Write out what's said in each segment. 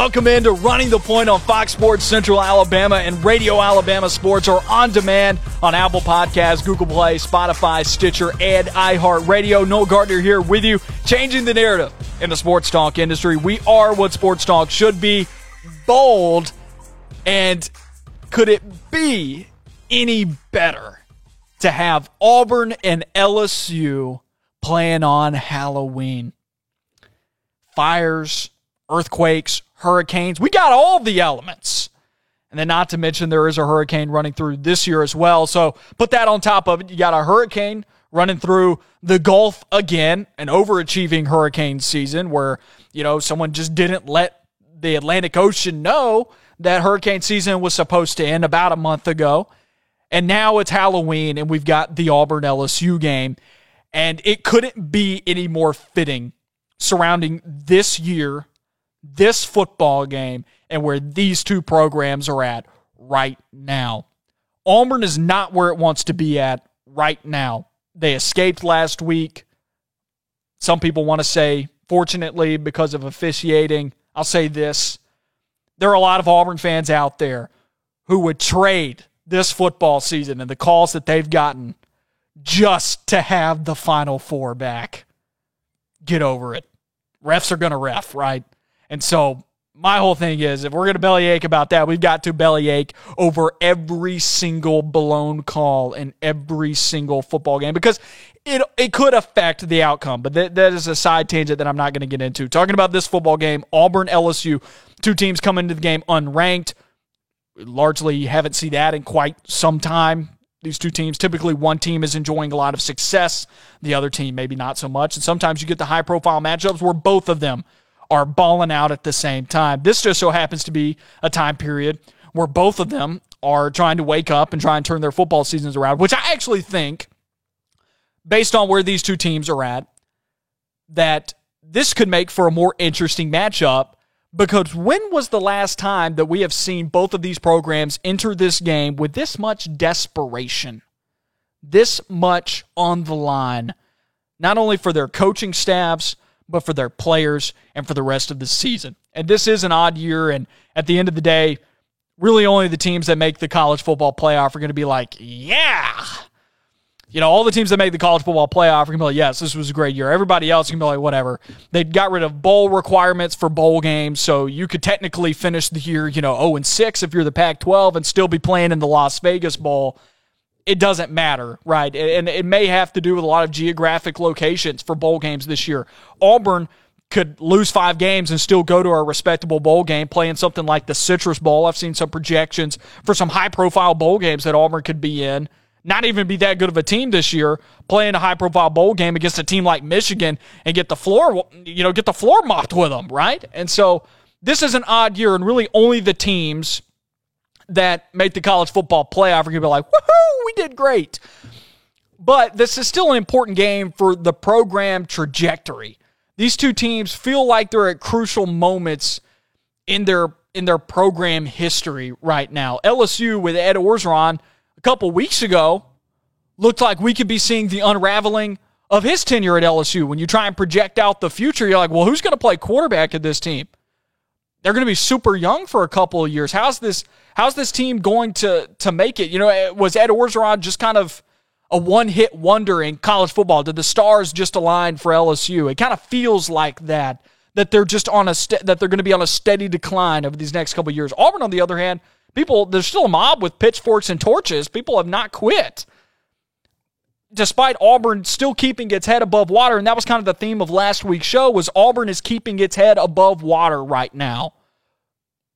Welcome into Running the Point on Fox Sports Central Alabama and Radio Alabama Sports or on demand on Apple Podcasts, Google Play, Spotify, Stitcher, and iHeartRadio. Noah Gardner here with you, changing the narrative in the sports talk industry. We are what sports talk should be bold. And could it be any better to have Auburn and LSU playing on Halloween? Fires, earthquakes, hurricanes. We got all the elements. And then, not to mention, there is a hurricane running through this year as well. So, put that on top of it. You got a hurricane running through the Gulf again, an overachieving hurricane season where, you know, someone just didn't let the Atlantic Ocean know that hurricane season was supposed to end about a month ago. And now it's Halloween, and we've got the Auburn LSU game. And it couldn't be any more fitting surrounding this year this football game and where these two programs are at right now. Auburn is not where it wants to be at right now. They escaped last week. Some people want to say, fortunately, because of officiating. I'll say this there are a lot of Auburn fans out there who would trade this football season and the calls that they've gotten just to have the Final Four back. Get over it. Refs are going to ref, right? And so my whole thing is if we're going to bellyache about that, we've got to bellyache over every single blown call in every single football game because it it could affect the outcome. But that, that is a side tangent that I'm not going to get into. Talking about this football game, Auburn, LSU, two teams coming into the game unranked. Largely haven't seen that in quite some time. These two teams, typically one team is enjoying a lot of success, the other team maybe not so much. And sometimes you get the high profile matchups where both of them are balling out at the same time. This just so happens to be a time period where both of them are trying to wake up and try and turn their football seasons around, which I actually think, based on where these two teams are at, that this could make for a more interesting matchup. Because when was the last time that we have seen both of these programs enter this game with this much desperation, this much on the line, not only for their coaching staffs, but for their players and for the rest of the season. And this is an odd year. And at the end of the day, really only the teams that make the college football playoff are going to be like, yeah. You know, all the teams that make the college football playoff are going to be like, yes, this was a great year. Everybody else can be like, whatever. They got rid of bowl requirements for bowl games. So you could technically finish the year, you know, 0 and 6 if you're the Pac 12 and still be playing in the Las Vegas Bowl it doesn't matter, right? And it may have to do with a lot of geographic locations for bowl games this year. Auburn could lose five games and still go to a respectable bowl game playing something like the Citrus Bowl. I've seen some projections for some high profile bowl games that Auburn could be in. Not even be that good of a team this year, playing a high profile bowl game against a team like Michigan and get the floor, you know, get the floor mopped with them, right? And so this is an odd year, and really only the teams that make the college football playoff are going to be like, woohoo, we did great. But this is still an important game for the program trajectory. These two teams feel like they're at crucial moments in their in their program history right now. LSU with Ed Orgeron a couple weeks ago looked like we could be seeing the unraveling of his tenure at LSU. When you try and project out the future, you're like, well, who's going to play quarterback at this team? They're going to be super young for a couple of years. How's this how's this team going to to make it? You know, eh, was Ed Orgeron just kind of a one hit wonder in college football? Did the stars just align for LSU? It kind of feels like that that they're just on a that they're going to be on a steady decline over these next couple of years. Auburn, on the other hand, people there's still a mob with pitchforks and torches. People have not quit. Despite Auburn still keeping its head above water, and that was kind of the theme of last week's show, was Auburn is keeping its head above water right now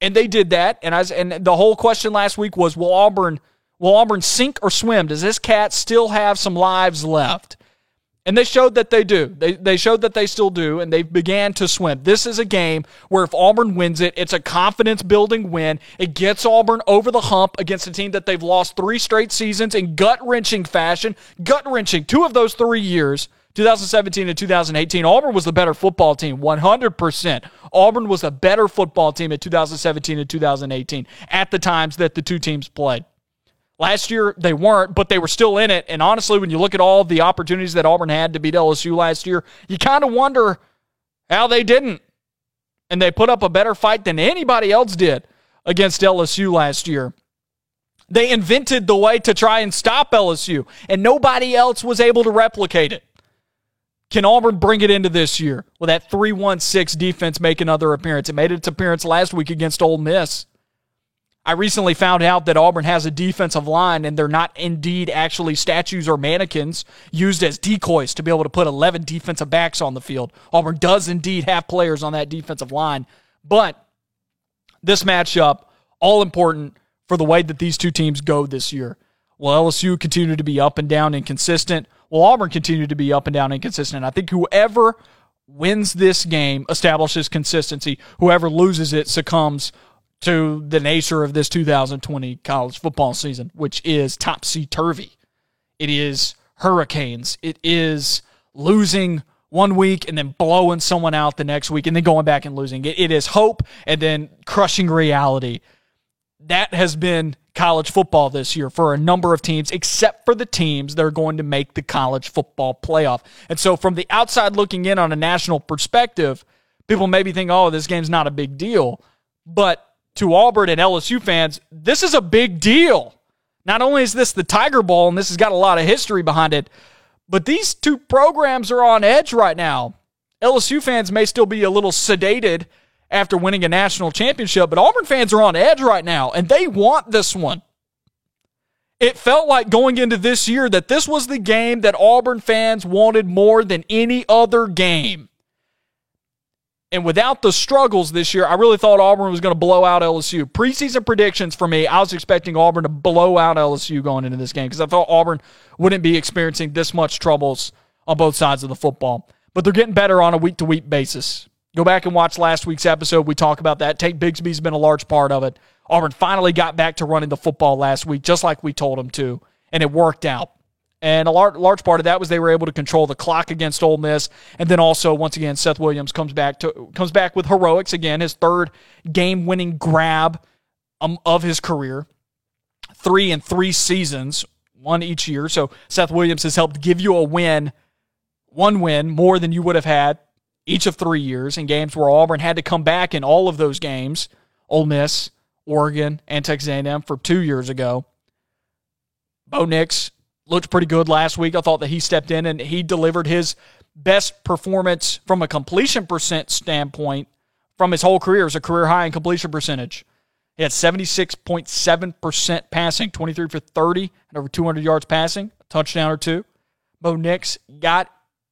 and they did that. And I and the whole question last week was, will Auburn will Auburn sink or swim? Does this cat still have some lives left? And they showed that they do. They, they showed that they still do, and they began to swim. This is a game where if Auburn wins it, it's a confidence building win. It gets Auburn over the hump against a team that they've lost three straight seasons in gut wrenching fashion. Gut wrenching. Two of those three years 2017 and 2018, Auburn was the better football team, 100%. Auburn was a better football team in 2017 and 2018 at the times that the two teams played. Last year, they weren't, but they were still in it. And honestly, when you look at all the opportunities that Auburn had to beat LSU last year, you kind of wonder how they didn't. and they put up a better fight than anybody else did against LSU last year. They invented the way to try and stop LSU, and nobody else was able to replicate it. Can Auburn bring it into this year? Will that 316 defense make another appearance? It made its appearance last week against Ole Miss. I recently found out that Auburn has a defensive line and they're not indeed actually statues or mannequins used as decoys to be able to put 11 defensive backs on the field. Auburn does indeed have players on that defensive line, but this matchup, all important for the way that these two teams go this year. Will LSU continue to be up and down and consistent? Will Auburn continue to be up and down and consistent? I think whoever wins this game establishes consistency. Whoever loses it succumbs to the nature of this 2020 college football season, which is topsy turvy. It is hurricanes. It is losing one week and then blowing someone out the next week and then going back and losing. it, it is hope and then crushing reality. That has been college football this year for a number of teams, except for the teams that are going to make the college football playoff. And so, from the outside looking in on a national perspective, people maybe think, oh, this game's not a big deal. But to Auburn and LSU fans, this is a big deal. Not only is this the Tiger Bowl, and this has got a lot of history behind it, but these two programs are on edge right now. LSU fans may still be a little sedated after winning a national championship, but Auburn fans are on edge right now, and they want this one. It felt like going into this year that this was the game that Auburn fans wanted more than any other game. And without the struggles this year, I really thought Auburn was going to blow out LSU. Preseason predictions for me, I was expecting Auburn to blow out LSU going into this game because I thought Auburn wouldn't be experiencing this much troubles on both sides of the football. But they're getting better on a week to week basis. Go back and watch last week's episode. We talk about that. Tank Bigsby's been a large part of it. Auburn finally got back to running the football last week, just like we told them to, and it worked out. And a large, large part of that was they were able to control the clock against Ole Miss, and then also once again Seth Williams comes back to comes back with heroics again, his third game-winning grab um, of his career, three in three seasons, one each year. So Seth Williams has helped give you a win, one win more than you would have had each of three years in games where Auburn had to come back in all of those games. Ole Miss, Oregon, and Texas A&M for two years ago. Bo Nix looked pretty good last week. I thought that he stepped in and he delivered his best performance from a completion percent standpoint from his whole career. It was a career high in completion percentage. He had 76.7% passing, 23 for 30, and over 200 yards passing, a touchdown or two. Bo Nix got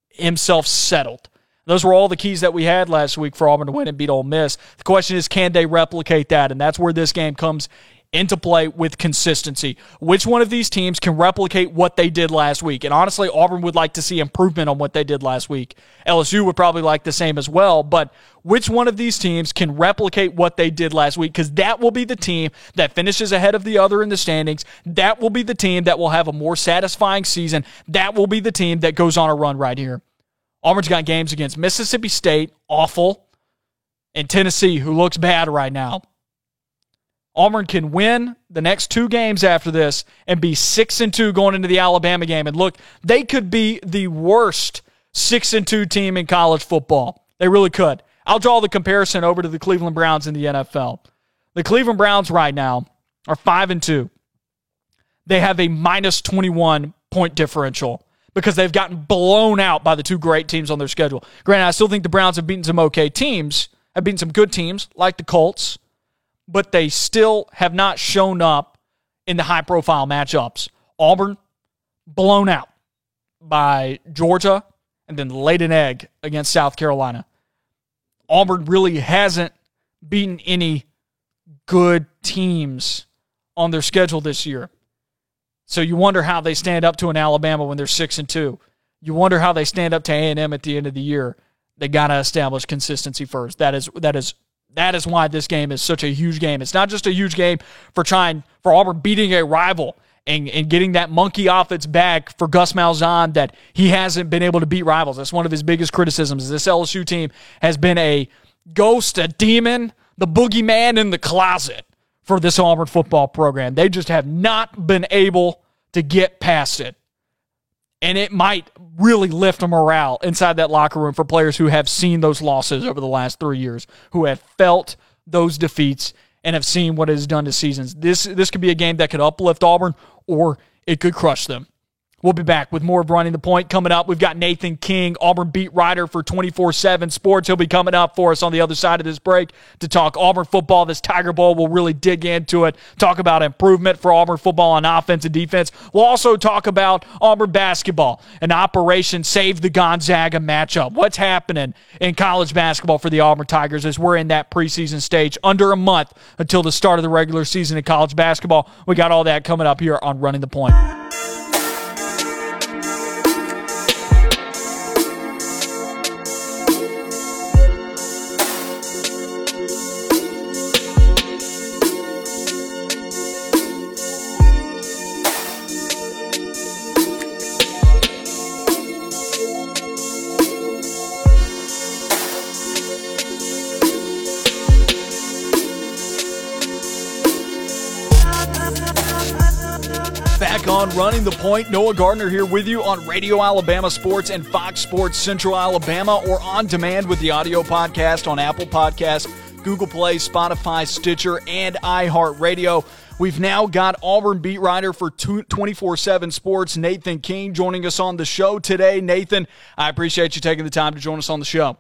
himself settled. Those were all the keys that we had last week for Auburn to win and beat Ole Miss. The question is, can they replicate that? And that's where this game comes into play with consistency. Which one of these teams can replicate what they did last week? And honestly, Auburn would like to see improvement on what they did last week. LSU would probably like the same as well, but which one of these teams can replicate what they did last week? Because that will be the team that finishes ahead of the other in the standings. That will be the team that will have a more satisfying season. That will be the team that goes on a run right here. Auburn's got games against Mississippi State, awful, and Tennessee, who looks bad right now. Auburn can win the next two games after this and be six and two going into the Alabama game. And look, they could be the worst six and two team in college football. They really could. I'll draw the comparison over to the Cleveland Browns in the NFL. The Cleveland Browns right now are five and two. They have a minus 21 point differential because they've gotten blown out by the two great teams on their schedule. Granted, I still think the Browns have beaten some okay teams, have beaten some good teams like the Colts but they still have not shown up in the high profile matchups. Auburn blown out by Georgia and then laid an egg against South Carolina. Auburn really hasn't beaten any good teams on their schedule this year. So you wonder how they stand up to an Alabama when they're 6 and 2. You wonder how they stand up to A&M at the end of the year. They got to establish consistency first. That is that is that is why this game is such a huge game. It's not just a huge game for trying for Auburn beating a rival and, and getting that monkey off its back for Gus Malzahn that he hasn't been able to beat rivals. That's one of his biggest criticisms. This LSU team has been a ghost, a demon, the boogeyman in the closet for this Auburn football program. They just have not been able to get past it. And it might really lift a morale inside that locker room for players who have seen those losses over the last three years, who have felt those defeats and have seen what it has done to seasons. This this could be a game that could uplift Auburn or it could crush them. We'll be back with more of Running the Point coming up. We've got Nathan King, Auburn beat writer for 24 7 Sports. He'll be coming up for us on the other side of this break to talk Auburn football. This Tiger Bowl, we'll really dig into it, talk about improvement for Auburn football on offense and defense. We'll also talk about Auburn basketball and Operation Save the Gonzaga matchup. What's happening in college basketball for the Auburn Tigers as we're in that preseason stage under a month until the start of the regular season in college basketball. We got all that coming up here on Running the Point. Running the Point. Noah Gardner here with you on Radio Alabama Sports and Fox Sports Central Alabama or on demand with the audio podcast on Apple Podcasts, Google Play, Spotify, Stitcher, and iHeartRadio. We've now got Auburn beat writer for 24 7 Sports, Nathan King, joining us on the show today. Nathan, I appreciate you taking the time to join us on the show.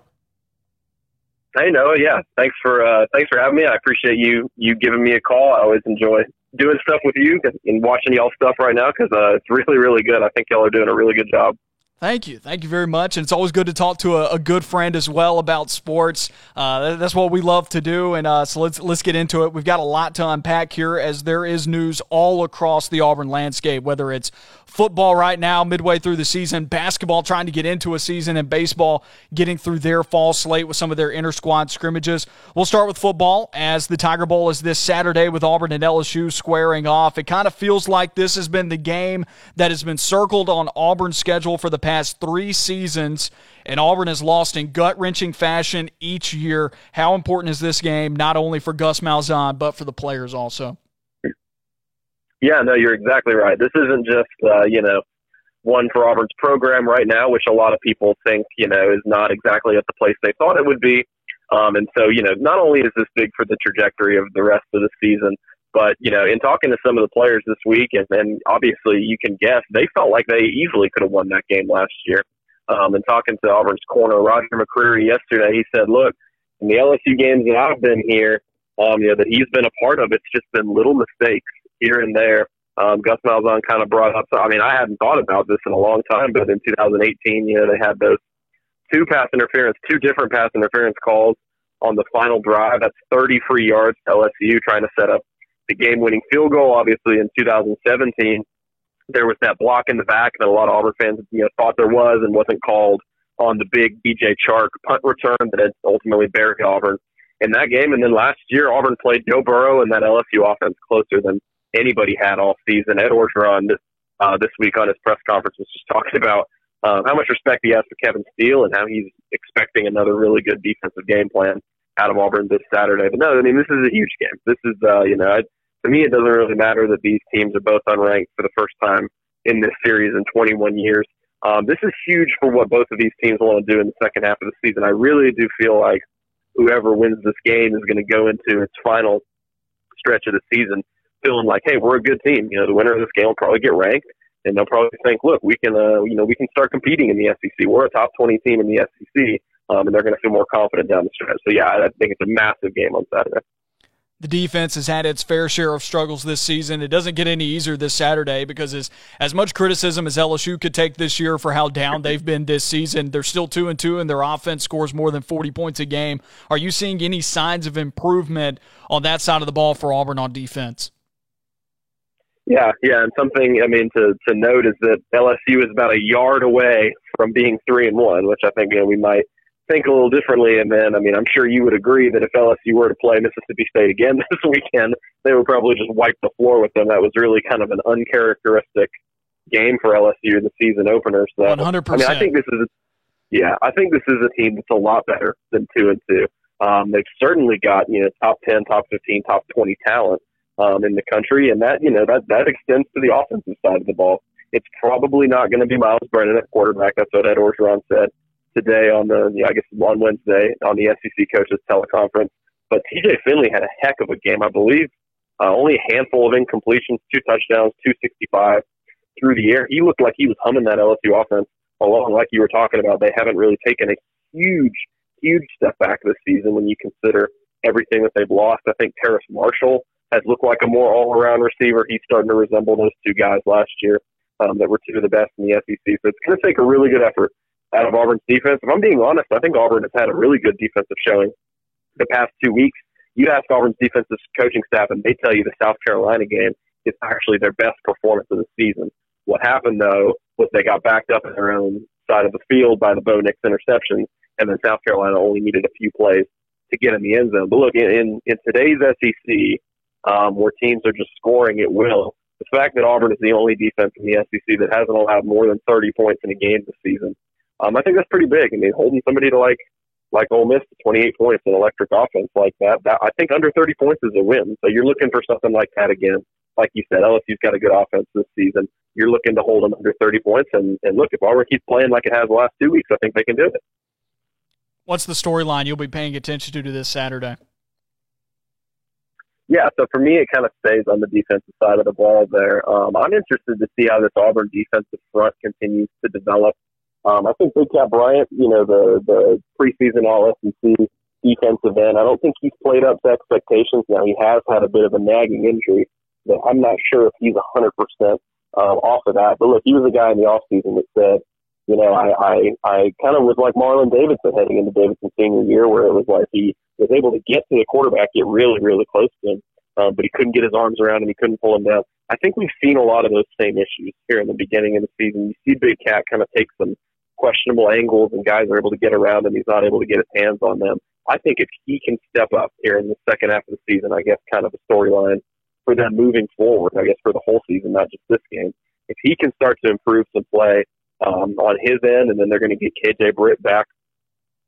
Hey Noah, yeah, thanks for uh, thanks for having me. I appreciate you you giving me a call. I always enjoy doing stuff with you and watching y'all stuff right now because uh, it's really, really good. I think y'all are doing a really good job. Thank you. Thank you very much. And it's always good to talk to a, a good friend as well about sports. Uh, that's what we love to do. And uh, so let's let's get into it. We've got a lot to unpack here as there is news all across the Auburn landscape, whether it's football right now, midway through the season, basketball trying to get into a season, and baseball getting through their fall slate with some of their inter squad scrimmages. We'll start with football as the Tiger Bowl is this Saturday with Auburn and LSU squaring off. It kind of feels like this has been the game that has been circled on Auburn's schedule for the past three seasons, and Auburn has lost in gut wrenching fashion each year. How important is this game, not only for Gus Malzahn, but for the players also? Yeah, no, you're exactly right. This isn't just uh, you know one for Auburn's program right now, which a lot of people think you know is not exactly at the place they thought it would be. Um, and so, you know, not only is this big for the trajectory of the rest of the season, but you know, in talking to some of the players this week, and, and obviously you can guess they felt like they easily could have won that game last year. Um, and talking to Auburn's corner, Roger McCreary yesterday, he said, "Look, in the LSU games that I've been here, um, you know, that he's been a part of, it's just been little mistakes here and there. Um, Gus Malzahn kind of brought up. I mean, I hadn't thought about this in a long time, but in 2018, you know, they had those two pass interference, two different pass interference calls on the final drive. That's 30 free yards to LSU trying to set up the game-winning field goal. Obviously, in 2017, there was that block in the back that a lot of Auburn fans, you know, thought there was and wasn't called on the big DJ Chark punt return that ultimately buried Auburn in that game. And then last year, Auburn played Joe Burrow and that LSU offense closer than anybody had all season. Ed Orgeron uh, this week on his press conference was just talking about uh, how much respect he has for Kevin Steele and how he's expecting another really good defensive game plan out of Auburn this Saturday. But no, I mean this is a huge game. This is uh, you know I, to me it doesn't really matter that these teams are both unranked for the first time in this series in 21 years. Um, this is huge for what both of these teams want to do in the second half of the season. I really do feel like whoever wins this game is going to go into its final stretch of the season feeling like, hey, we're a good team. You know, the winner of this game will probably get ranked, and they'll probably think, look, we can, uh, you know, we can start competing in the SEC. We're a top 20 team in the SEC, um, and they're going to feel more confident down the stretch. So, yeah, I think it's a massive game on Saturday. The defense has had its fair share of struggles this season. It doesn't get any easier this Saturday because as as much criticism as LSU could take this year for how down they've been this season, they're still two and two, and their offense scores more than forty points a game. Are you seeing any signs of improvement on that side of the ball for Auburn on defense? Yeah, yeah, and something I mean to to note is that LSU is about a yard away from being three and one, which I think you know we might think a little differently. And then I mean I'm sure you would agree that if LSU were to play Mississippi State again this weekend, they would probably just wipe the floor with them. That was really kind of an uncharacteristic game for LSU in the season opener. So 100%. I mean I think this is yeah I think this is a team that's a lot better than two and two. Um, they've certainly got you know top ten, top fifteen, top twenty talent um, in the country, and that you know that that extends to the offensive side of the ball It's probably not going to be Myles Brennan at quarterback. That's what Ed Orgeron said today on the, I guess, on Wednesday on the SEC coaches teleconference. But TJ Finley had a heck of a game, I believe. Uh, only a handful of incompletions, two touchdowns, 265 through the air. He looked like he was humming that LSU offense along, like you were talking about. They haven't really taken a huge, huge step back this season when you consider everything that they've lost. I think Terrace Marshall has looked like a more all-around receiver. He's starting to resemble those two guys last year um, that were two of the best in the SEC. So it's going to take a really good effort out of Auburn's defense. If I'm being honest, I think Auburn has had a really good defensive showing the past two weeks. You ask Auburn's defensive coaching staff, and they tell you the South Carolina game is actually their best performance of the season. What happened though was they got backed up in their own side of the field by the Bo Nix interception, and then South Carolina only needed a few plays to get in the end zone. But look, in in today's SEC, um, where teams are just scoring at will, the fact that Auburn is the only defense in the SEC that hasn't allowed more than 30 points in a game this season, um, I think that's pretty big. I mean, holding somebody to like like Ole Miss to 28 points in electric offense like that, that I think under 30 points is a win. So you're looking for something like that again. Like you said, LSU's got a good offense this season. You're looking to hold them under 30 points, and, and look, if Auburn keeps playing like it has the last two weeks, I think they can do it. What's the storyline you'll be paying attention to to this Saturday? Yeah, so for me, it kind of stays on the defensive side of the ball there. Um, I'm interested to see how this Auburn defensive front continues to develop. Um, I think Big Cat Bryant, you know, the the preseason All SEC defensive end, I don't think he's played up to expectations. Now he has had a bit of a nagging injury, but I'm not sure if he's 100 um, percent off of that. But look, he was a guy in the offseason that said, you know, I I, I kind of was like Marlon Davidson heading into Davidson's senior year, where it was like he was able to get to the quarterback, get really really close to him, um, but he couldn't get his arms around him, he couldn't pull him down. I think we've seen a lot of those same issues here in the beginning of the season. You see Big Cat kind of take some questionable angles and guys are able to get around him. He's not able to get his hands on them. I think if he can step up here in the second half of the season, I guess kind of a storyline for them moving forward, I guess for the whole season, not just this game. If he can start to improve some play um, on his end, and then they're going to get KJ Britt back,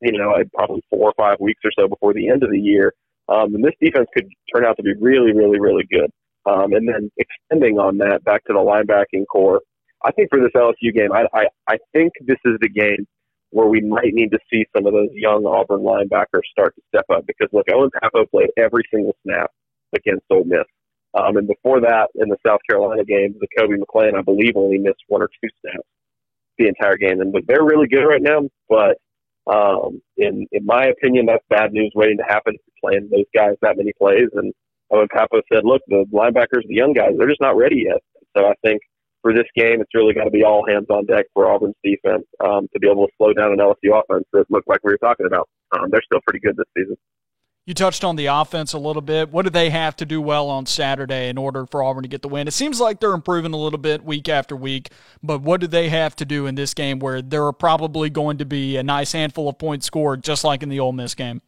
you know, probably four or five weeks or so before the end of the year, um, and this defense could turn out to be really, really, really good. Um, and then extending on that back to the linebacking core, I think for this LSU game, I, I, I think this is the game where we might need to see some of those young Auburn linebackers start to step up because look, Owen Pappoe played every single snap against Ole Miss. Um, and before that, in the South Carolina game, the Kobe McClain, I believe, only missed one or two snaps the entire game. And look, they're really good right now, but um, in in my opinion, that's bad news waiting to happen. Playing those guys that many plays, and Owen Pappoe said, "Look, the linebackers, the young guys, they're just not ready yet." So I think for this game, it's really got to be all hands on deck for Auburn's defense um, to be able to slow down an LSU offense that looked like we were talking about. Um, they're still pretty good this season. You touched on the offense a little bit. What do they have to do well on Saturday in order for Auburn to get the win? It seems like they're improving a little bit week after week, but what do they have to do in this game where there are probably going to be a nice handful of points scored, just like in the Ole Miss game?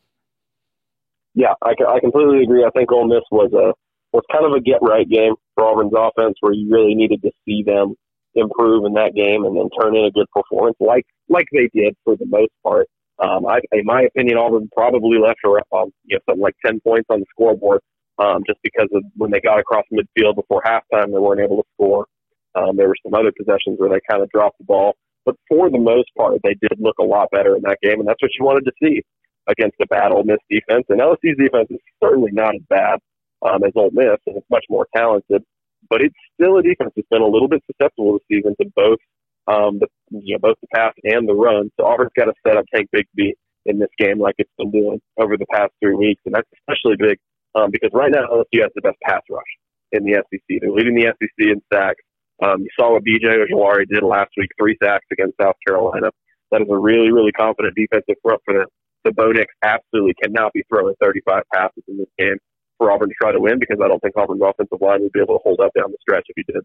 Yeah, I, I completely agree. I think Ole Miss was a was kind of a get right game for Auburn's offense, where you really needed to see them improve in that game and then turn in a good performance, like like they did for the most part. Um, I, in my opinion, Auburn probably left around, um, you know, something like 10 points on the scoreboard um, just because of when they got across midfield before halftime, they weren't able to score. Um, there were some other possessions where they kind of dropped the ball. But for the most part, they did look a lot better in that game, and that's what you wanted to see against a bad Ole Miss defense. And LSU's defense is certainly not as bad um, as Ole Miss, and it's much more talented. But it's still a defense that's been a little bit susceptible this season to both um, the, you know, both the pass and the run. So Auburn's got to set up Tank Bigsby in this game like it's been doing over the past three weeks, and that's especially big um, because right now LSU has the best pass rush in the SEC. They're leading the SEC in sacks. Um, you saw what BJ Ojulari did last week, three sacks against South Carolina. That is a really, really confident defensive front for them. The Bo Nix absolutely cannot be throwing 35 passes in this game for Auburn to try to win because I don't think Auburn's offensive line would be able to hold up down the stretch if he did.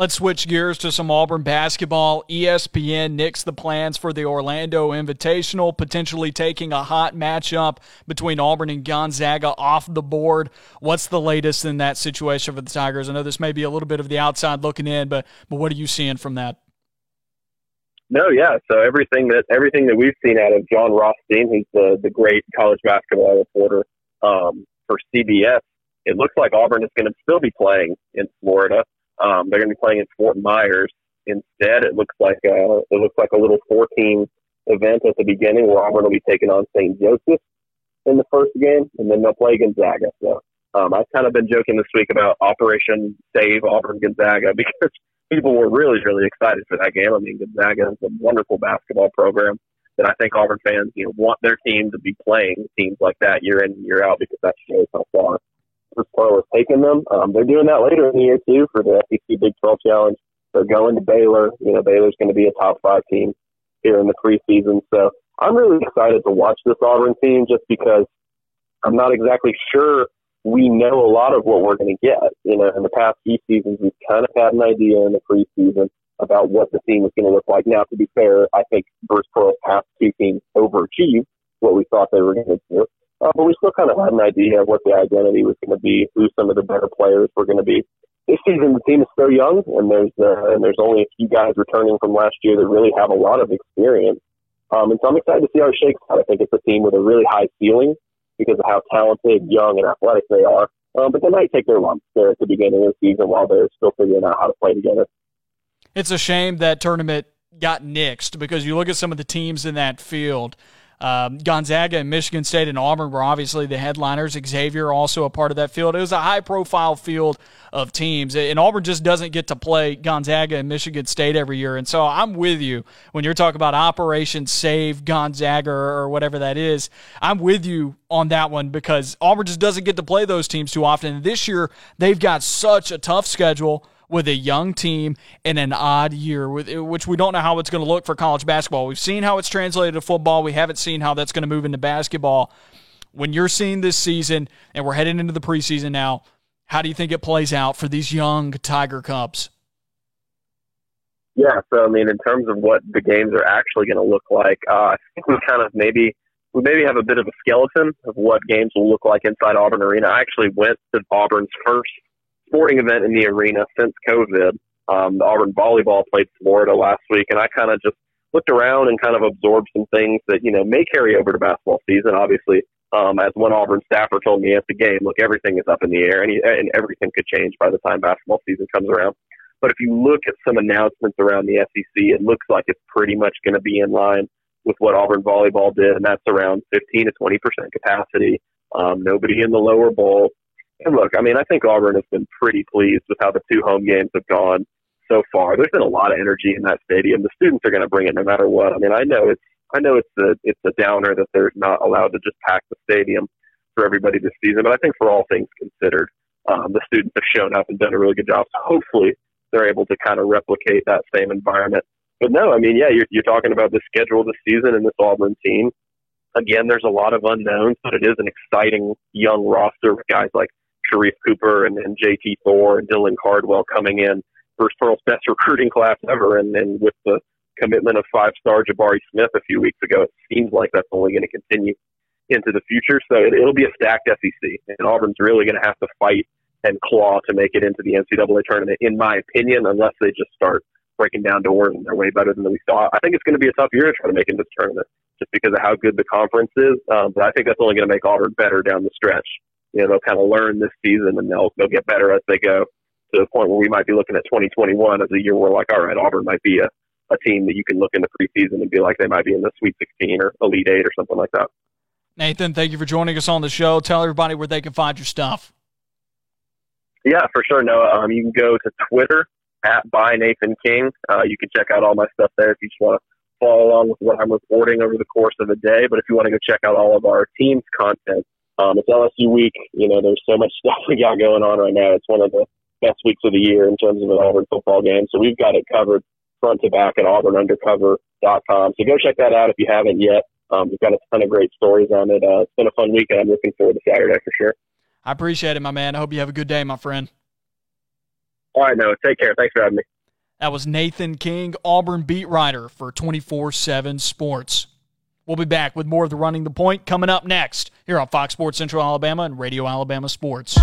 Let's switch gears to some Auburn basketball. ESPN nixed the plans for the Orlando Invitational, potentially taking a hot matchup between Auburn and Gonzaga off the board. What's the latest in that situation for the Tigers? I know this may be a little bit of the outside looking in, but but what are you seeing from that? No, yeah. So everything that everything that we've seen out of Jon Rothstein, who's the the great college basketball reporter um, for CBS. It looks like Auburn is going to still be playing in Florida. Um, they're going to be playing in Fort Myers instead. It looks like uh, it looks like a little four team event at the beginning where Auburn will be taking on St. Joseph in the first game, and then they'll play Gonzaga. So um, I've kind of been joking this week about Operation Save Auburn Gonzaga because people were really, really excited for that game. I mean, Gonzaga is a wonderful basketball program that I think Auburn fans, you know, want their team to be playing teams like that year in and year out because that shows how far Bruce Pearl has taken them. Um, they're doing that later in the year too for the SEC Big 12 Challenge. They're going to Baylor. You know, Baylor's going to be a top five team here in the preseason. So I'm really excited to watch this Auburn team just because I'm not exactly sure we know a lot of what we're going to get. You know, in the past few seasons, we've kind of had an idea in the preseason about what the team was going to look like. Now, to be fair, I think Bruce Pearl's past two teams overachieved what we thought they were going to do. Uh, but we still kind of had an idea of what the identity was going to be, who some of the better players were going to be. This season, the team is so young, and there's uh, and there's only a few guys returning from last year that really have a lot of experience. Um, and so I'm excited to see how it shakes out. I think it's a team with a really high ceiling because of how talented, young, and athletic they are. Um, but they might take their lumps there at the beginning of the season while they're still figuring out how to play together. It's a shame that tournament got nixed because you look at some of the teams in that field. Um, Gonzaga and Michigan State and Auburn were obviously the headliners. Xavier also a part of that field. It was a high profile field of teams, and Auburn just doesn't get to play Gonzaga and Michigan State every year. And so I'm with you when you're talking about Operation Save Gonzaga or whatever that is. I'm with you on that one because Auburn just doesn't get to play those teams too often. And this year they've got such a tough schedule with a young team in an odd year, with, which we don't know how it's going to look for college basketball. We've seen how it's translated to football. We haven't seen how that's going to move into basketball. When you're seeing this season, and we're heading into the preseason now, how do you think it plays out for these young Tiger Cubs? Yeah, so I mean, in terms of what the games are actually going to look like, uh, I think we kind of maybe we maybe have a bit of a skeleton of what games will look like inside Auburn Arena. I actually went to Auburn's first sporting event in the arena since COVID. Um, the Auburn volleyball played Florida last week, and I kind of just looked around and kind of absorbed some things that you know may carry over to basketball season. Obviously, um, as one Auburn staffer told me at the game, look, everything is up in the air, and, and everything could change by the time basketball season comes around. But if you look at some announcements around the SEC, it looks like it's pretty much going to be in line with what Auburn volleyball did, and that's around 15 to 20 percent capacity. Um, nobody in the lower bowl. And look, I mean, I think Auburn has been pretty pleased with how the two home games have gone so far. There's been a lot of energy in that stadium. The students are going to bring it no matter what. I mean, I know it's I know it's a it's a downer that they're not allowed to just pack the stadium for everybody this season, but I think for all things considered, um, the students have shown up and done a really good job. So hopefully, they're able to kind of replicate that same environment. But no, I mean, yeah, you're, you're talking about the schedule this season and this Auburn team. Again, there's a lot of unknowns, but it is an exciting young roster with guys like Sharife Cooper and, and JT Thor and Dylan Cardwell coming in. Bruce Pearl's best recruiting class ever. And, and with the commitment of five star Jabari Smith a few weeks ago, it seems like that's only going to continue into the future. So it, it'll be a stacked SEC. And Auburn's really going to have to fight and claw to make it into the NCAA tournament, in my opinion, unless they just start breaking down doors and they're way better than we thought. I think it's going to be a tough year to try to make it into the tournament just because of how good the conference is. Um, but I think that's only going to make Auburn better down the stretch you know, they'll kind of learn this season and they'll they'll get better as they go to the point where we might be looking at 2021 as a year where like, all right, Auburn might be a, a team that you can look in the preseason and be like they might be in the Sweet 16 or Elite Eight or something like that. Nathan, thank you for joining us on the show. Tell everybody where they can find your stuff. Yeah, for sure, Noah. Um, you can go to Twitter at by Nathan King. Uh, you can check out all my stuff there if you just want to follow along with what I'm reporting over the course of the day. But if you want to go check out all of our team's content, um, it's LSU week. You know, there's so much stuff we got going on right now. It's one of the best weeks of the year in terms of an Auburn football game. So we've got it covered front to back at auburnundercover.com. So go check that out if you haven't yet. Um, we've got a ton of great stories on it. Uh, it's been a fun week, and I'm looking forward to Saturday for sure. I appreciate it, my man. I hope you have a good day, my friend. All right, Noah. Take care. Thanks for having me. That was Nathan King, Auburn beat writer for 24 7 Sports. We'll be back with more of the Running the Point coming up next here on Fox Sports Central Alabama and Radio Alabama Sports.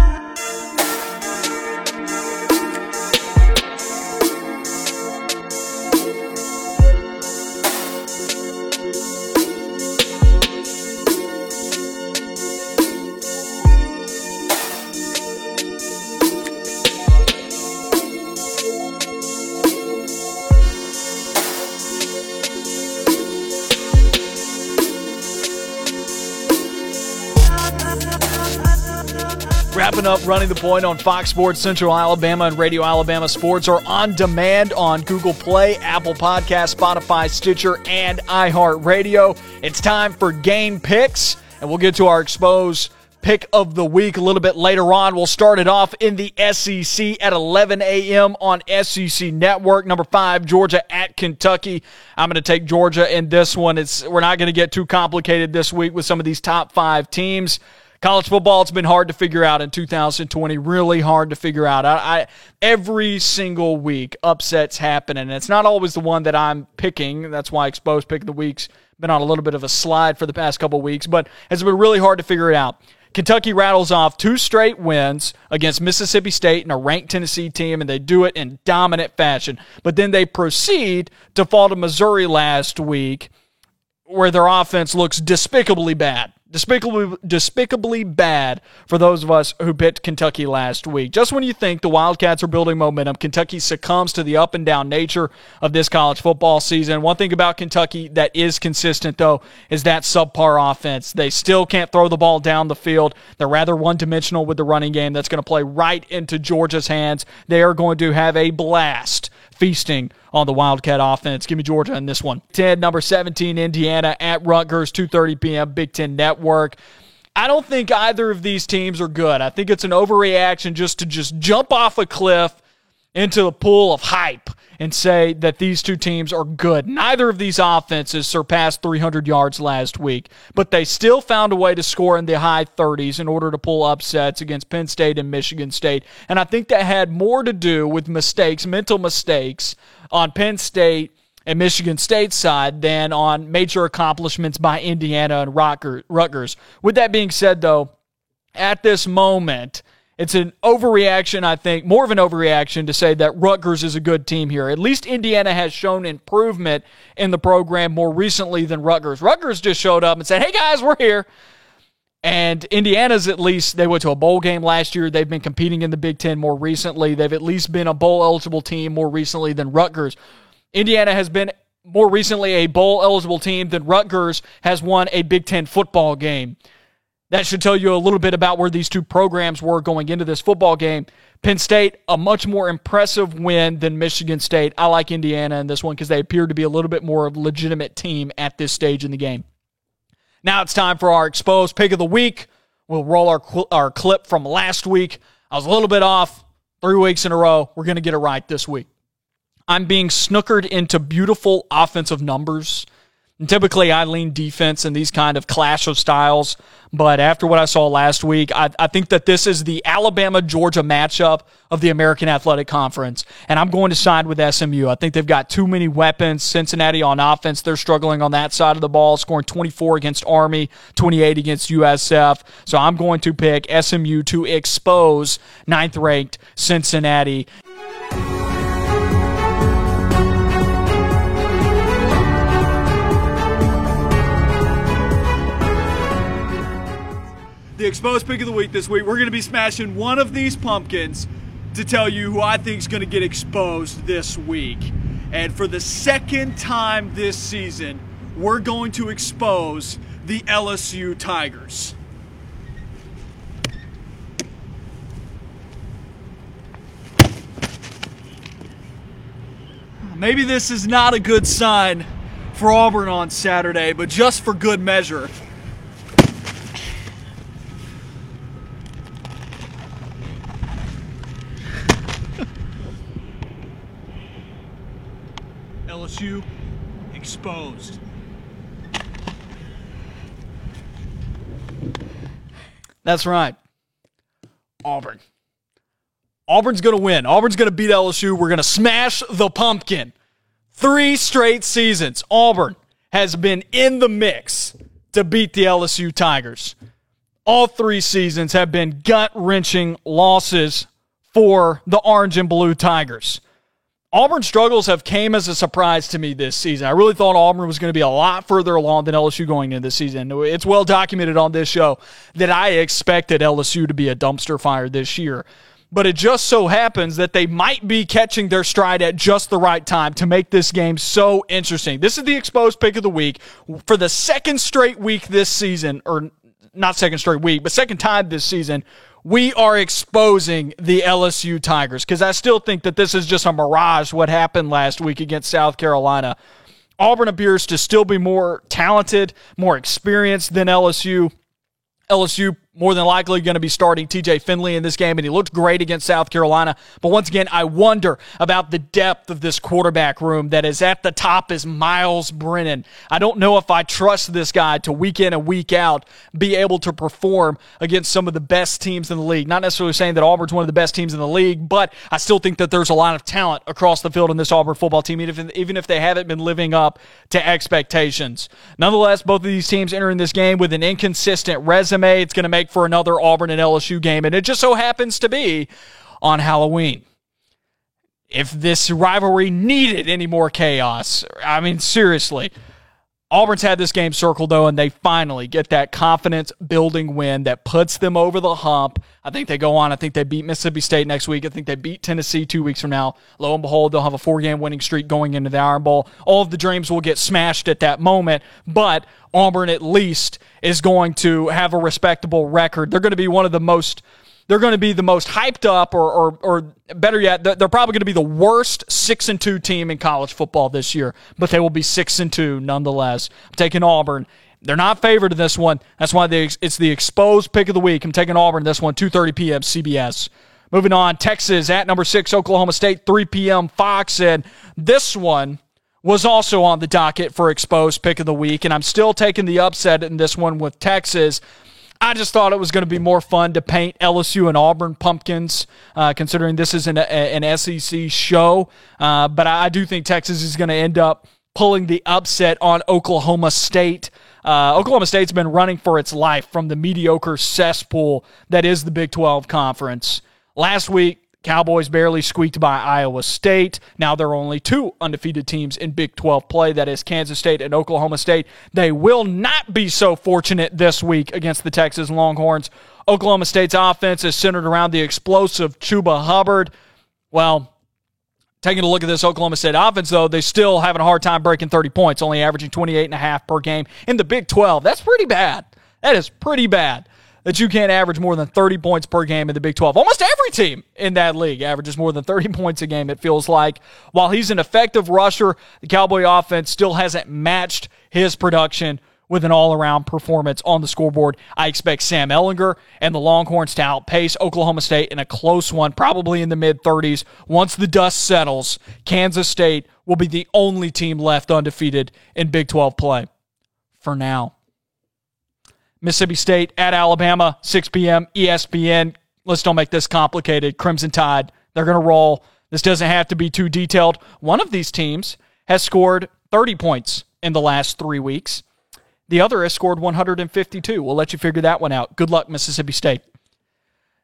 Up running the point on Fox Sports Central Alabama and Radio Alabama Sports are on demand on Google Play, Apple Podcast, Spotify, Stitcher, and iHeartRadio. It's time for game picks, and we'll get to our expose pick of the week a little bit later on. We'll start it off in the SEC at 11 a.m. on SEC Network. Number five, Georgia at Kentucky. I'm going to take Georgia in this one. It's we're not going to get too complicated this week with some of these top five teams. College football, it's been hard to figure out in 2020. Really hard to figure out. I, I, every single week, upsets happen, and it's not always the one that I'm picking. That's why exposed pick of the week's been on a little bit of a slide for the past couple weeks, but it's been really hard to figure it out. Kentucky rattles off two straight wins against Mississippi State and a ranked Tennessee team, and they do it in dominant fashion. But then they proceed to fall to Missouri last week, where their offense looks despicably bad despicably, despicably bad for those of us who picked Kentucky last week. Just when you think the Wildcats are building momentum, Kentucky succumbs to the up and down nature of this college football season. One thing about Kentucky that is consistent, though, is that subpar offense. They still can't throw the ball down the field. They're rather one dimensional with the running game. That's going to play right into Georgia's hands. They are going to have a blast feasting on the Wildcat offense. Give me Georgia in this one. 10, number 17, Indiana at Rutgers, 2.30 p.m., Big Ten Network. I don't think either of these teams are good. I think it's an overreaction just to just jump off a cliff into the pool of hype and say that these two teams are good. Neither of these offenses surpassed 300 yards last week, but they still found a way to score in the high 30s in order to pull upsets against Penn State and Michigan State. And I think that had more to do with mistakes, mental mistakes on Penn State and Michigan State side than on major accomplishments by Indiana and Rutgers. With that being said, though, at this moment, it's an overreaction, I think, more of an overreaction to say that Rutgers is a good team here. At least Indiana has shown improvement in the program more recently than Rutgers. Rutgers just showed up and said, hey guys, we're here. And Indiana's at least, they went to a bowl game last year. They've been competing in the Big Ten more recently. They've at least been a bowl eligible team more recently than Rutgers. Indiana has been more recently a bowl eligible team than Rutgers has won a Big Ten football game. That should tell you a little bit about where these two programs were going into this football game. Penn State, a much more impressive win than Michigan State. I like Indiana in this one because they appear to be a little bit more of a legitimate team at this stage in the game. Now it's time for our exposed pick of the week. We'll roll our, our clip from last week. I was a little bit off three weeks in a row. We're going to get it right this week. I'm being snookered into beautiful offensive numbers and typically, I lean defense in these kind of clash of styles. But after what I saw last week, I, I think that this is the Alabama Georgia matchup of the American Athletic Conference. And I'm going to side with SMU. I think they've got too many weapons. Cincinnati on offense, they're struggling on that side of the ball, scoring 24 against Army, 28 against USF. So I'm going to pick SMU to expose ninth ranked Cincinnati. The exposed pick of the week this week. We're going to be smashing one of these pumpkins to tell you who I think is going to get exposed this week. And for the second time this season, we're going to expose the LSU Tigers. Maybe this is not a good sign for Auburn on Saturday, but just for good measure, LSU exposed. That's right. Auburn. Auburn's going to win. Auburn's going to beat LSU. We're going to smash the pumpkin. Three straight seasons, Auburn has been in the mix to beat the LSU Tigers. All three seasons have been gut wrenching losses for the Orange and Blue Tigers. Auburn struggles have came as a surprise to me this season. I really thought Auburn was going to be a lot further along than LSU going into this season. It's well documented on this show that I expected LSU to be a dumpster fire this year. But it just so happens that they might be catching their stride at just the right time to make this game so interesting. This is the exposed pick of the week. For the second straight week this season, or not second straight week, but second time this season, we are exposing the LSU Tigers because I still think that this is just a mirage what happened last week against South Carolina. Auburn appears to still be more talented, more experienced than LSU. LSU more than likely going to be starting TJ Finley in this game, and he looked great against South Carolina. But once again, I wonder about the depth of this quarterback room that is at the top is Myles Brennan. I don't know if I trust this guy to week in and week out be able to perform against some of the best teams in the league. Not necessarily saying that Auburn's one of the best teams in the league, but I still think that there's a lot of talent across the field in this Auburn football team, even if, even if they haven't been living up to expectations. Nonetheless, both of these teams entering this game with an inconsistent resume. It's going to make for another Auburn and LSU game, and it just so happens to be on Halloween. If this rivalry needed any more chaos, I mean, seriously, Auburn's had this game circled, though, and they finally get that confidence building win that puts them over the hump. I think they go on. I think they beat Mississippi State next week. I think they beat Tennessee two weeks from now. Lo and behold, they'll have a four game winning streak going into the Iron Bowl. All of the dreams will get smashed at that moment, but Auburn at least is going to have a respectable record. They're going to be one of the most they're going to be the most hyped up, or, or, or better yet, they're probably going to be the worst six and two team in college football this year. But they will be six and two nonetheless. I'm taking Auburn. They're not favored in this one. That's why they, it's the exposed pick of the week. I'm taking Auburn this one, 2:30 p.m. CBS. Moving on, Texas at number six, Oklahoma State, 3 p.m. Fox, and this one was also on the docket for exposed pick of the week, and I'm still taking the upset in this one with Texas. I just thought it was going to be more fun to paint LSU and Auburn pumpkins, uh, considering this is an, an SEC show. Uh, but I do think Texas is going to end up pulling the upset on Oklahoma State. Uh, Oklahoma State's been running for its life from the mediocre cesspool that is the Big 12 Conference. Last week, Cowboys barely squeaked by Iowa State. Now there are only two undefeated teams in Big 12 play that is Kansas State and Oklahoma State. They will not be so fortunate this week against the Texas Longhorns. Oklahoma State's offense is centered around the explosive Chuba Hubbard. Well, taking a look at this Oklahoma State offense, though, they still having a hard time breaking 30 points, only averaging 28 and a half per game in the Big 12. That's pretty bad. That is pretty bad that you can't average more than 30 points per game in the Big 12. Almost every team in that league averages more than 30 points a game, it feels like. While he's an effective rusher, the Cowboy offense still hasn't matched his production with an all around performance on the scoreboard. I expect Sam Ehlinger and the Longhorns to outpace Oklahoma State in a close one, probably in the mid 30s. Once the dust settles, Kansas State will be the only team left undefeated in Big 12 play for now. Mississippi State at Alabama, 6 p.m. ESPN. Let's don't make this complicated. Crimson Tide, they're going to roll. This doesn't have to be too detailed. One of these teams has scored 30 points in the last three weeks. The other has scored 152. We'll let you figure that one out. Good luck, Mississippi State.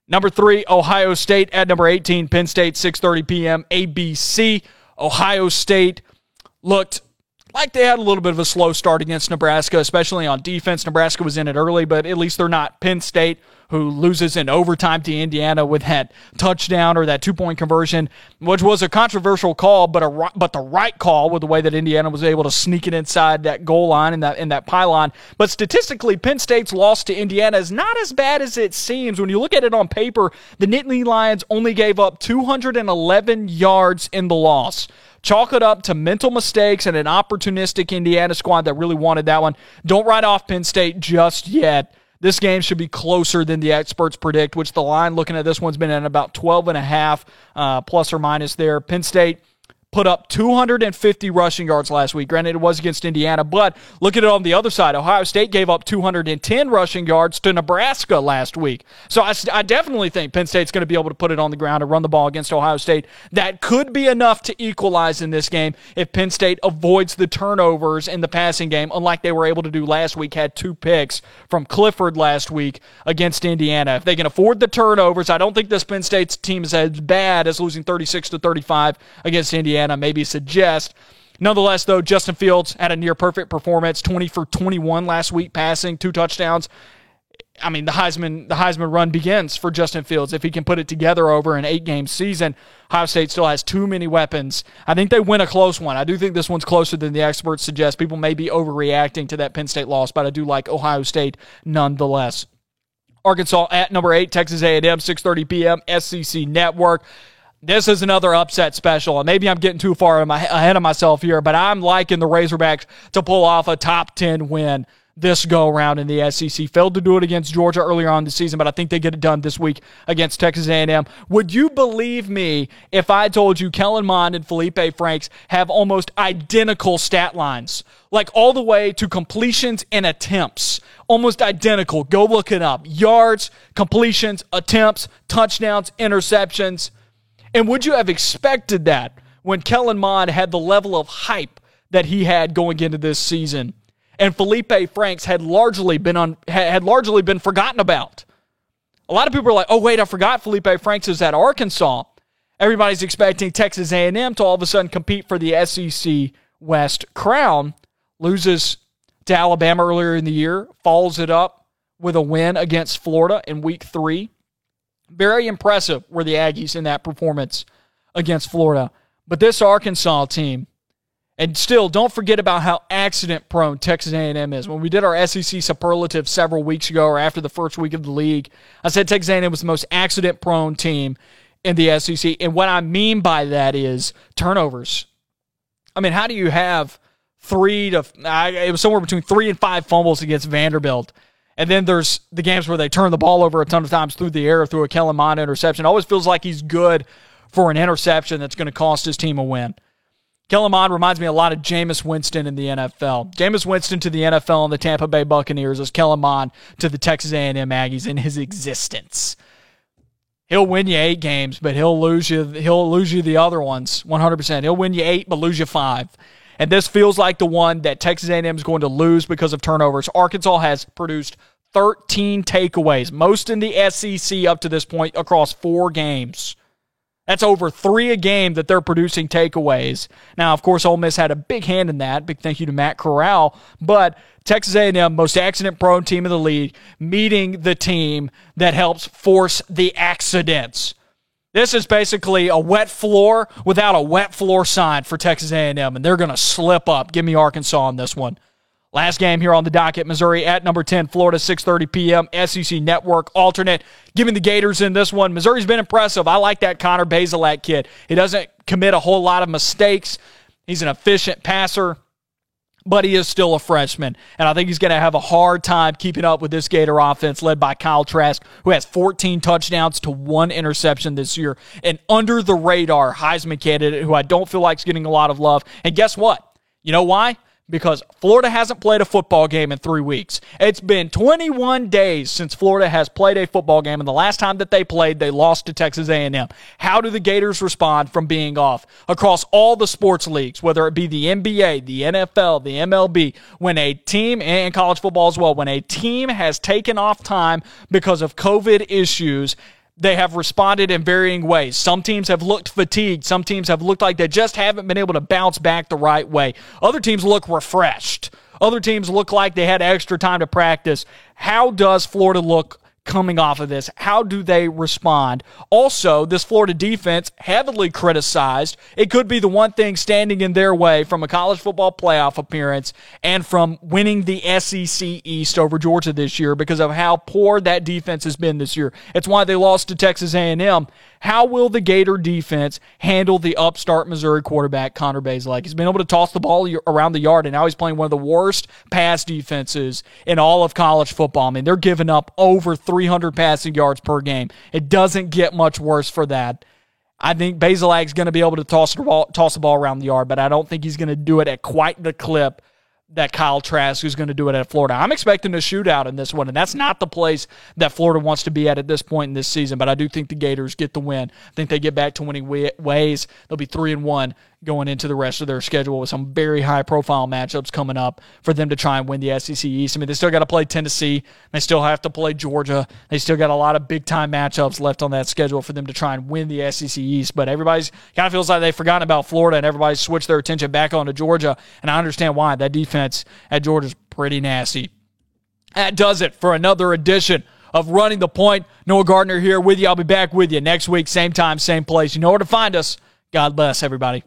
Number three, Ohio State at number 18, Penn State, 6:30 p.m. ABC. Ohio State looked like they had a little bit of a slow start against Nebraska, especially on defense. Nebraska was in it early, but at least they're not Penn State, who loses in overtime to Indiana with that touchdown or that two point conversion, which was a controversial call, but a but the right call with the way that Indiana was able to sneak it inside that goal line and that in that pylon. But statistically, Penn State's loss to Indiana is not as bad as it seems. When you look at it on paper, the Nittany Lions only gave up 211 yards in the loss. Chalk it up to mental mistakes and an opportunistic Indiana squad that really wanted that one. Don't write off Penn State just yet. This game should be closer than the experts predict, which the line looking at this one's been at about 12 and a half, uh, plus or minus there. Penn State put up 250 rushing yards last week. Granted, it was against Indiana, but look at it on the other side. Ohio State gave up 210 rushing yards to Nebraska last week. So I, I definitely think Penn State's going to be able to put it on the ground and run the ball against Ohio State. That could be enough to equalize in this game if Penn State avoids the turnovers in the passing game, unlike they were able to do last week. Had two picks from Clifford last week against Indiana. If they can afford the turnovers, I don't think this Penn State's team is as bad as losing 36 to 35 against Indiana. Indiana maybe suggest. Nonetheless, though, Justin Fields had a near perfect performance 20 for 21 last week, passing two touchdowns. I mean, the Heisman the Heisman run begins for Justin Fields if he can put it together over an eight game season. Ohio State still has too many weapons. I think they win a close one. I do think this one's closer than the experts suggest. People may be overreacting to that Penn State loss, but I do like Ohio State nonetheless. Arkansas at number eight, Texas A&M, 6:30 p.m. SEC Network. This is another upset special, and maybe I'm getting too far ahead of myself here, but I'm liking the Razorbacks to pull off a top 10 win this go around in the SEC. Failed to do it against Georgia earlier on the season, but I think they get it done this week against Texas A&M. Would you believe me if I told you Kellen Mond and Felipe Franks have almost identical stat lines, like all the way to completions and attempts, almost identical. Go look it up: yards, completions, attempts, touchdowns, interceptions. And would you have expected that when Kellen Mond had the level of hype that he had going into this season? and Felipe Franks had largely been on had largely been forgotten about. A lot of people are like, "Oh wait, I forgot Felipe Franks is at Arkansas." Everybody's expecting Texas A&M to all of a sudden compete for the SEC West crown. Loses to Alabama earlier in the year, follows it up with a win against Florida in Week Three. Very impressive were the Aggies in that performance against Florida. But this Arkansas team and still, don't forget about how accident prone Texas A&M is. When we did our SEC superlative several weeks ago, or after the first week of the league, I said Texas A&M was the most accident prone team in the SEC. And what I mean by that is turnovers. I mean, how do you have three to it was somewhere between three and five fumbles against Vanderbilt? And then there's the games where they turn the ball over a ton of times through the air through a Kellen Mond interception. Always feels like he's good for an interception that's going to cost his team a win. Kellen Mond reminds me a lot of Jameis Winston in the NFL. Jameis Winston to the NFL and the Tampa Bay Buccaneers is Kellen Mond to the Texas A&M Aggies in his existence. He'll win you eight games, but he'll lose you. He'll lose you the other ones 100%. He'll win you eight, but lose you five. And this feels like the one that Texas A&M is going to lose because of turnovers. Arkansas has produced 13 takeaways, most in the SEC up to this point across four games. That's over three a game that they're producing takeaways. Now, of course, Ole Miss had a big hand in that. Big thank you to Matt Corral. But Texas A&M, most accident-prone team in the league, meeting the team that helps force the accidents. This is basically a wet floor without a wet floor sign for Texas A&M, and they're going to slip up. Give me Arkansas on this one. Last game here on the docket, Missouri at number 10, Florida, 6.30 p.m., SEC Network alternate. Giving the Gators in this one. Missouri's been impressive. I like that Connor Bazelak kid. He doesn't commit a whole lot of mistakes. He's an efficient passer, but he is still a freshman. And I think he's going to have a hard time keeping up with this Gator offense led by Kyle Trask, who has 14 touchdowns to one interception this year. And under the radar Heisman candidate who I don't feel like is getting a lot of love. And guess what? You know why? Because Florida hasn't played a football game in three weeks. It's been 21 days since Florida has played a football game, and the last time that they played, they lost to Texas A&M. How do the Gators respond from being off across all the sports leagues, whether it be the NBA, the NFL, the MLB? When a team and college football as well, when a team has taken off time because of COVID issues they have responded in varying ways. Some teams have looked fatigued. Some teams have looked like they just haven't been able to bounce back the right way. Other teams look refreshed. Other teams look like they had extra time to practice. How does Florida look coming off of this? How do they respond? Also, this Florida defense, heavily criticized. It could be the one thing standing in their way from a college football playoff appearance and from winning the SEC East over Georgia this year because of how poor that defense has been this year. It's why they lost to Texas A&M. How will the Gator defense handle the upstart Missouri quarterback, Connor Bazelak? He's been able to toss the ball around the yard, and now he's playing one of the worst pass defenses in all of college football. I mean, they're giving up over 300 passing yards per game. It doesn't get much worse for that. I think Bazelak's going to be able to toss the, ball, toss the ball around the yard, but I don't think he's going to do it at quite the clip that Kyle Trask is going to do it at Florida. I'm expecting a shootout in this one, and that's not the place that Florida wants to be at at this point in this season. But I do think the Gators get the win. I think they get back to winning ways. They'll be three and one going into the rest of their schedule with some very high profile matchups coming up for them to try and win the SEC East. I mean, they still got to play Tennessee. They still have to play Georgia. They still got a lot of big time matchups left on that schedule for them to try and win the SEC East. But everybody's kind of feels like they've forgotten about Florida and everybody's switched their attention back onto Georgia. And I understand why. That defense at Georgia's pretty nasty. That does it for another edition of Running the Point. Noah Gardner here with you. I'll be back with you next week, same time, same place. You know where to find us. God bless everybody.